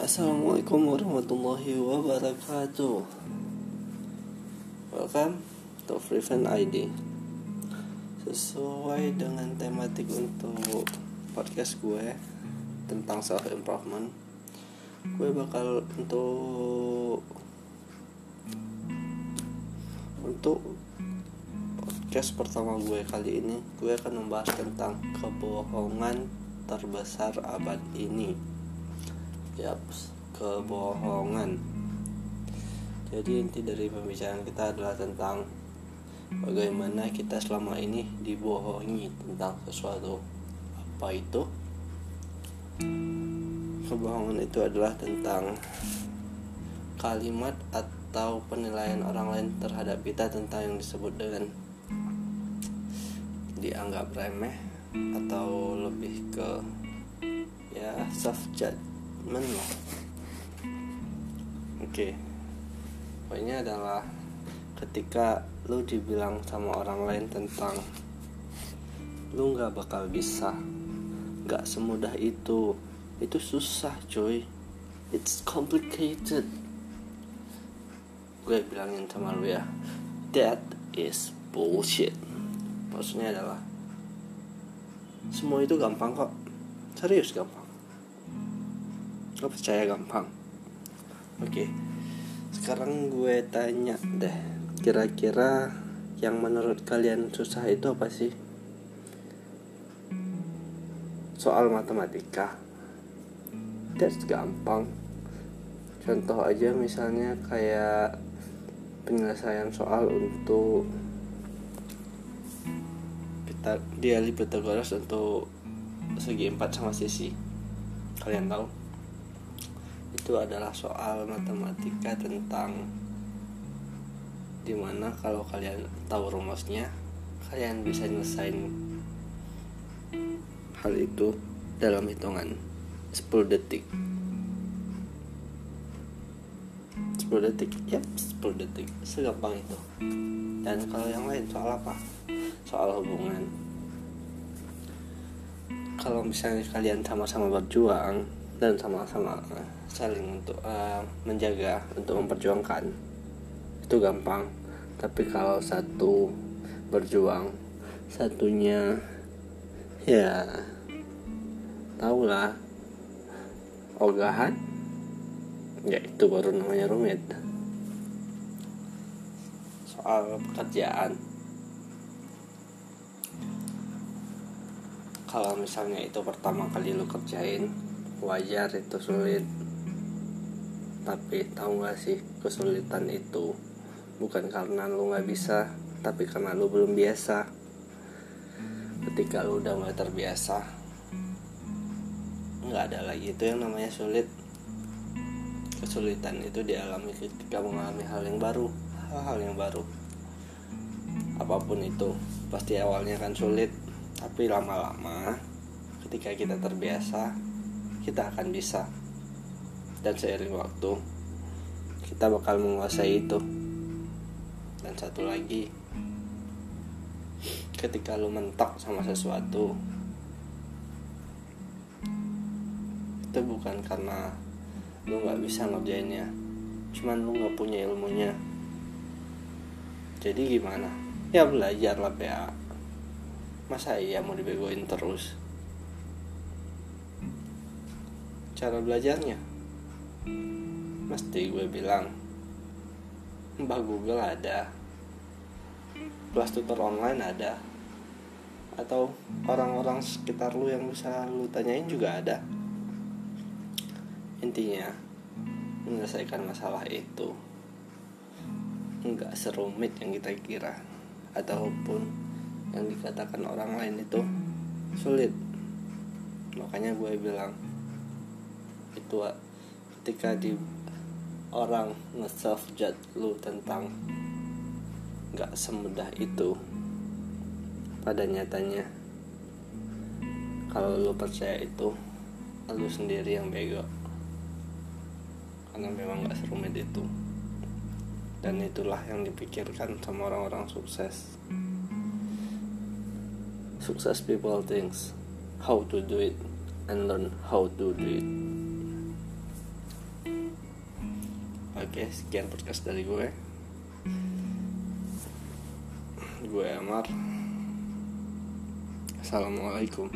Assalamualaikum warahmatullahi wabarakatuh. Welcome to Prevent ID Sesuai dengan tematik untuk podcast gue Tentang self improvement Gue bakal untuk Untuk podcast pertama gue kali ini Gue akan membahas tentang kebohongan terbesar abad ini Yaps, kebohongan. Jadi inti dari pembicaraan kita adalah tentang Bagaimana kita selama ini dibohongi tentang sesuatu. Apa itu? Kebohongan itu adalah tentang Kalimat atau penilaian orang lain terhadap kita tentang yang disebut dengan Dianggap remeh atau lebih ke ya self judgment lah oke. Okay. poinnya adalah ketika lu dibilang sama orang lain tentang lu nggak bakal bisa nggak semudah itu itu susah coy it's complicated. Gue bilangin sama lu ya. That is bullshit. Maksudnya adalah semua itu gampang kok. Serius gampang lo percaya gampang. Oke sekarang gue tanya deh kira-kira yang menurut kalian susah itu apa sih? Soal matematika. That's gampang. Contoh aja misalnya kayak penyelesaian soal untuk dia Pythagoras untuk segi empat sama sisi. Kalian tahu itu adalah soal matematika tentang di mana kalau kalian tahu rumusnya kalian bisa nyelesain hal itu dalam hitungan 10 detik. 10 detik ya 10 detik. Segampang itu. Dan kalau yang lain soal apa? Soal hubungan. Kalau misalnya kalian sama-sama berjuang dan sama-sama saling untuk uh, menjaga untuk memperjuangkan. Itu gampang. Tapi kalau satu berjuang satunya ya tahulah ogahan ya itu baru namanya rumit. Soal pekerjaan. Kalau misalnya itu pertama kali lu kerjain wajar itu sulit. Tapi tahu gak sih kesulitan itu bukan karena lu nggak bisa tapi karena lu belum biasa. Ketika lu udah mulai terbiasa nggak ada lagi itu yang namanya sulit. Kesulitan itu dialami ketika mengalami hal yang baru hal-hal yang baru. Apa pun itu pasti awalnya kan sulit tapi lama-lama ketika kita terbiasa kita akan bisa. Dan seiring waktu kita bakal menguasai itu. Dan satu lagi ketika lu mentok sama sesuatu itu bukan karena lu nggak bisa ngerjainnya cuman lu nggak punya ilmunya. Jadi gimana? Ya belajar lah ya masa iya mau dibegoin terus cara belajarnya? Mesti gue bilang mbah google ada kelas tutor online ada atau orang-orang sekitar lu yang bisa lu tanyain juga ada. Intinya menyelesaikan masalah itu nggak serumit yang kita kira ataupun yang dikatakan orang lain itu sulit. Makanya gue bilang itu ketika di orang nge-self judge lu tentang nggak semudah itu pada nyatanya kalau lu percaya itu lu sendiri yang bego. Karena memang gak serumit itu. Dan itulah yang dipikirkan sama orang-orang sukses. Success people thinks how to do it and learn how to do it oke sekian podcast dari gue. Gue Amar. Assalamualaikum